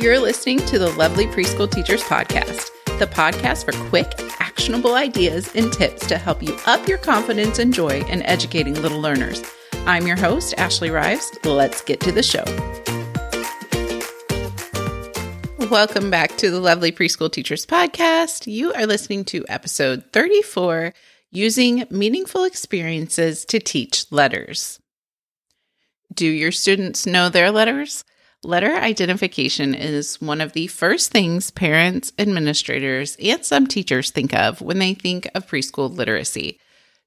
You're listening to the Lovely Preschool Teachers Podcast, the podcast for quick, actionable ideas and tips to help you up your confidence and joy in educating little learners. I'm your host, Ashley Rives. Let's get to the show. Welcome back to the Lovely Preschool Teachers Podcast. You are listening to episode 34 Using Meaningful Experiences to Teach Letters. Do your students know their letters? Letter identification is one of the first things parents, administrators, and some teachers think of when they think of preschool literacy.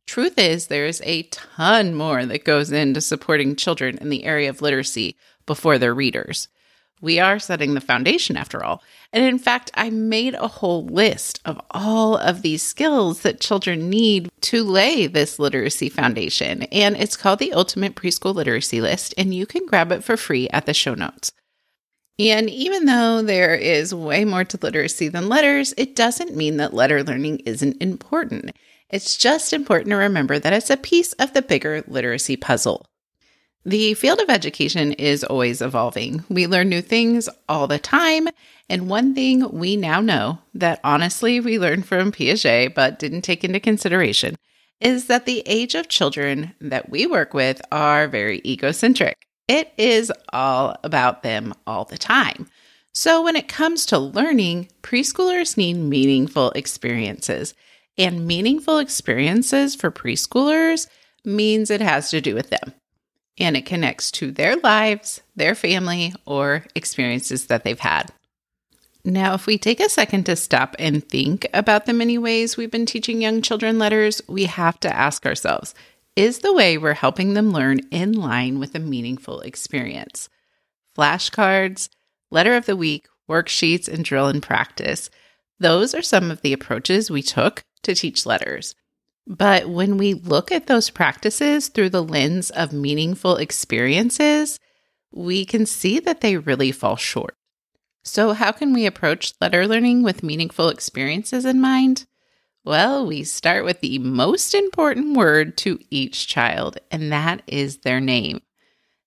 Truth is, there's a ton more that goes into supporting children in the area of literacy before they're readers. We are setting the foundation after all. And in fact, I made a whole list of all of these skills that children need to lay this literacy foundation. And it's called the Ultimate Preschool Literacy List, and you can grab it for free at the show notes. And even though there is way more to literacy than letters, it doesn't mean that letter learning isn't important. It's just important to remember that it's a piece of the bigger literacy puzzle. The field of education is always evolving. We learn new things all the time. And one thing we now know that honestly we learned from Piaget but didn't take into consideration is that the age of children that we work with are very egocentric. It is all about them all the time. So when it comes to learning, preschoolers need meaningful experiences. And meaningful experiences for preschoolers means it has to do with them and it connects to their lives, their family, or experiences that they've had. Now, if we take a second to stop and think about the many ways we've been teaching young children letters, we have to ask ourselves is the way we're helping them learn in line with a meaningful experience? Flashcards, letter of the week, worksheets, and drill and practice. Those are some of the approaches we took to teach letters. But when we look at those practices through the lens of meaningful experiences, we can see that they really fall short. So, how can we approach letter learning with meaningful experiences in mind? Well, we start with the most important word to each child, and that is their name.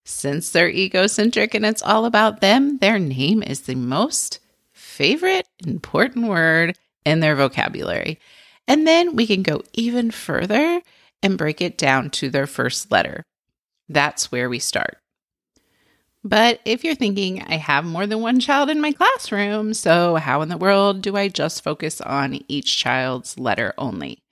Since they're egocentric and it's all about them, their name is the most favorite important word in their vocabulary. And then we can go even further and break it down to their first letter. That's where we start. But if you're thinking, I have more than one child in my classroom, so how in the world do I just focus on each child's letter only?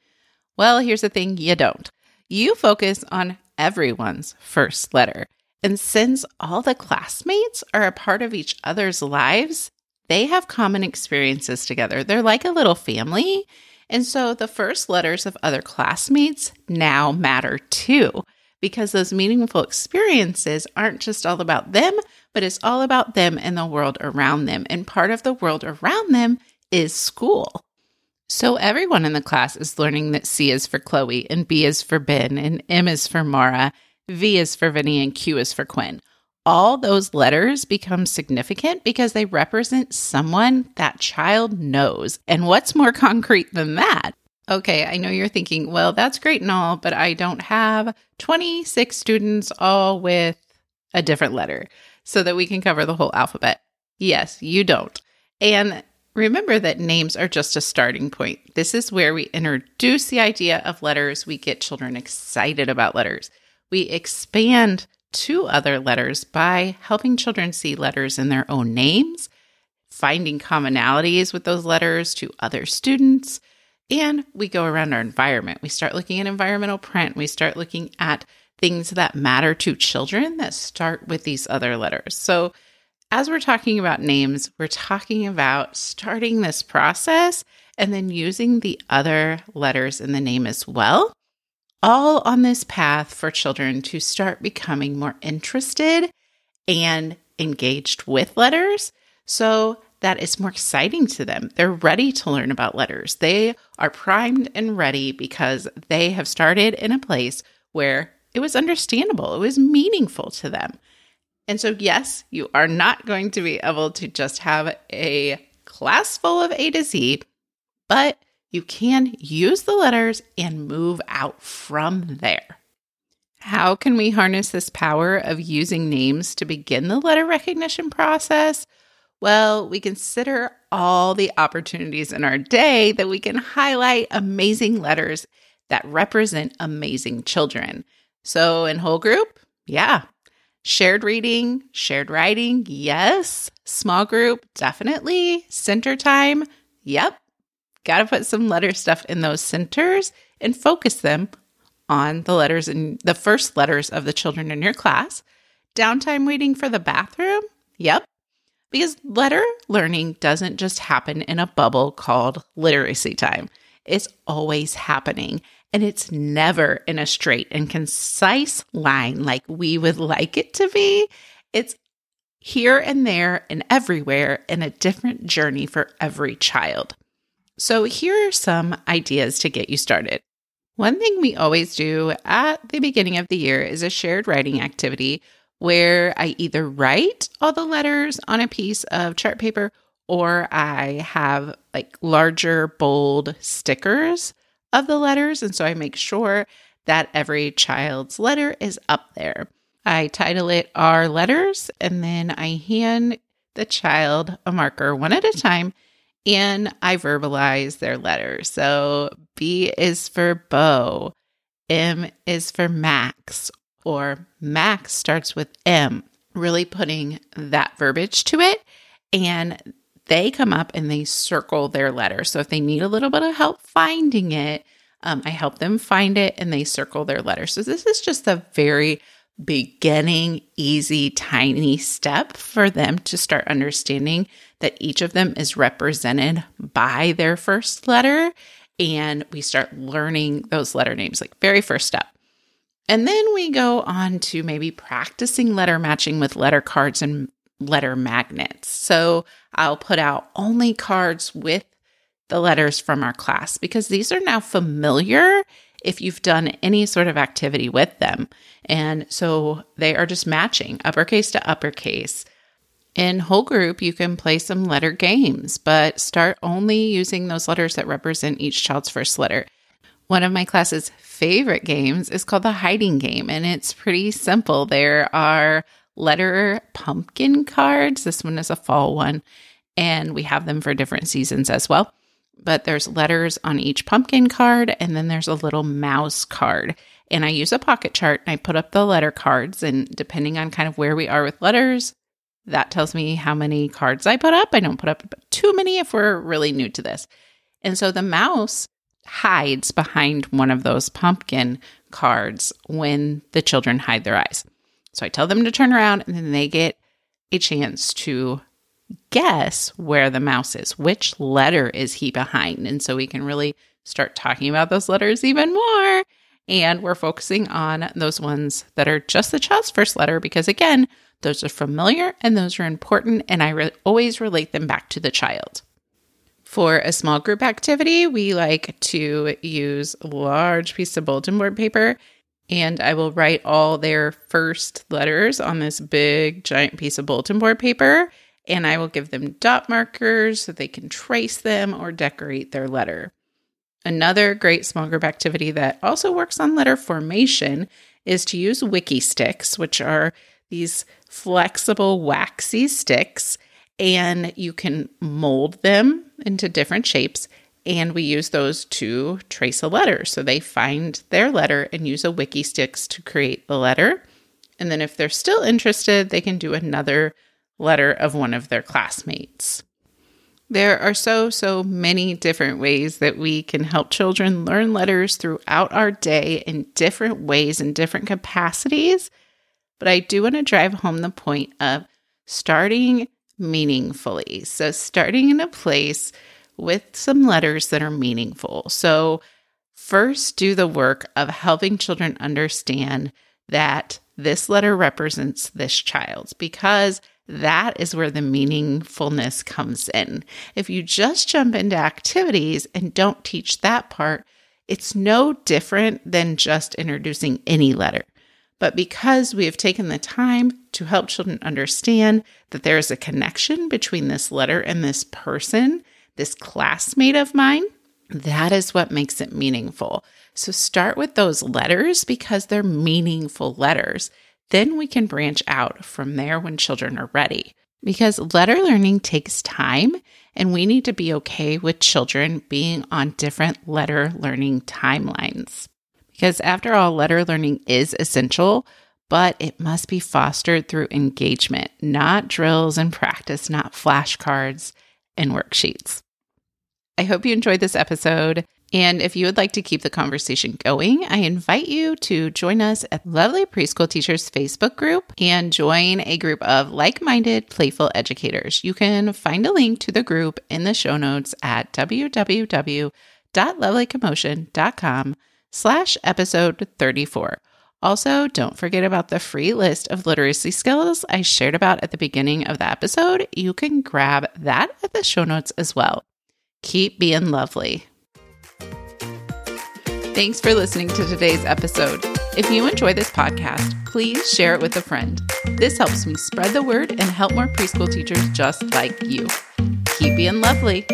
Well, here's the thing you don't. You focus on everyone's first letter. And since all the classmates are a part of each other's lives, they have common experiences together. They're like a little family. And so the first letters of other classmates now matter too, because those meaningful experiences aren't just all about them, but it's all about them and the world around them. And part of the world around them is school. So everyone in the class is learning that C is for Chloe, and B is for Ben, and M is for Mara, V is for Vinny, and Q is for Quinn all those letters become significant because they represent someone that child knows. And what's more concrete than that? Okay, I know you're thinking, well, that's great and all, but I don't have 26 students all with a different letter so that we can cover the whole alphabet. Yes, you don't. And remember that names are just a starting point. This is where we introduce the idea of letters. We get children excited about letters. We expand to other letters by helping children see letters in their own names, finding commonalities with those letters to other students. And we go around our environment. We start looking at environmental print. We start looking at things that matter to children that start with these other letters. So, as we're talking about names, we're talking about starting this process and then using the other letters in the name as well all on this path for children to start becoming more interested and engaged with letters so that it's more exciting to them. They're ready to learn about letters. They are primed and ready because they have started in a place where it was understandable, it was meaningful to them. And so, yes, you are not going to be able to just have a class full of A to Z, but you can use the letters and move out from there. How can we harness this power of using names to begin the letter recognition process? Well, we consider all the opportunities in our day that we can highlight amazing letters that represent amazing children. So, in whole group, yeah. Shared reading, shared writing, yes. Small group, definitely. Center time, yep. Got to put some letter stuff in those centers and focus them on the letters and the first letters of the children in your class. Downtime waiting for the bathroom, yep. Because letter learning doesn't just happen in a bubble called literacy time. It's always happening. And it's never in a straight and concise line like we would like it to be. It's here and there and everywhere in a different journey for every child. So, here are some ideas to get you started. One thing we always do at the beginning of the year is a shared writing activity where I either write all the letters on a piece of chart paper or I have like larger, bold stickers of the letters. And so I make sure that every child's letter is up there. I title it Our Letters, and then I hand the child a marker one at a time and I verbalize their letters. So B is for Bo, M is for Max, or Max starts with M, really putting that verbiage to it. And they come up and they circle their letter. So if they need a little bit of help finding it, um, I help them find it and they circle their letter. So this is just a very beginning, easy, tiny step for them to start understanding that each of them is represented by their first letter. And we start learning those letter names, like very first step. And then we go on to maybe practicing letter matching with letter cards and letter magnets. So I'll put out only cards with the letters from our class because these are now familiar if you've done any sort of activity with them. And so they are just matching uppercase to uppercase. In whole group, you can play some letter games, but start only using those letters that represent each child's first letter. One of my class's favorite games is called the hiding game, and it's pretty simple. There are letter pumpkin cards. This one is a fall one, and we have them for different seasons as well but there's letters on each pumpkin card and then there's a little mouse card. And I use a pocket chart and I put up the letter cards and depending on kind of where we are with letters, that tells me how many cards I put up. I don't put up too many if we're really new to this. And so the mouse hides behind one of those pumpkin cards when the children hide their eyes. So I tell them to turn around and then they get a chance to guess where the mouse is. Which letter is he behind? And so we can really start talking about those letters even more. And we're focusing on those ones that are just the child's first letter because, again, those are familiar and those are important. And I re- always relate them back to the child. For a small group activity, we like to use large piece of bulletin board paper and I will write all their first letters on this big giant piece of bulletin board paper and I will give them dot markers so they can trace them or decorate their letter. Another great small group activity that also works on letter formation is to use Wikki Stix, which are these flexible, waxy sticks, and you can mold them into different shapes. And we use those to trace a letter. So they find their letter and use a Wikki Stix to create the letter. And then if they're still interested, they can do another letter of one of their classmates. There are so, so many different ways that we can help children learn letters throughout our day in different ways and different capacities. But I do want to drive home the point of starting meaningfully. So, starting in a place with some letters that are meaningful. So, first, do the work of helping children understand that this letter represents this child because that is where the meaningfulness comes in. If you just jump into activities and don't teach that part, it's no different than just introducing any letter. But because we have taken the time to help children understand that there is a connection between this letter and this person, this classmate of mine, that is what makes it meaningful. So start with those letters because they're meaningful letters. Then we can branch out from there when children are ready. because letter learning takes time and we need to be okay with children being on different letter learning timelines. Because after all, letter learning is essential, but it must be fostered through engagement, not drills and practice, not flashcards and worksheets. I hope you enjoyed this episode. And if you would like to keep the conversation going, I invite you to join us at Lovely Preschool Teachers Facebook group and join a group of like minded, playful educators. You can find a link to the group in the show notes at www.lovelycommotion.com slash episode 34. Also, don't forget about the free list of literacy skills I shared about at the beginning of the episode. You can grab that at the show notes as well. Keep being lovely. Thanks for listening to today's episode. If you enjoy this podcast, please share it with a friend. This helps me spread the word and help more preschool teachers just like you. Keep being lovely.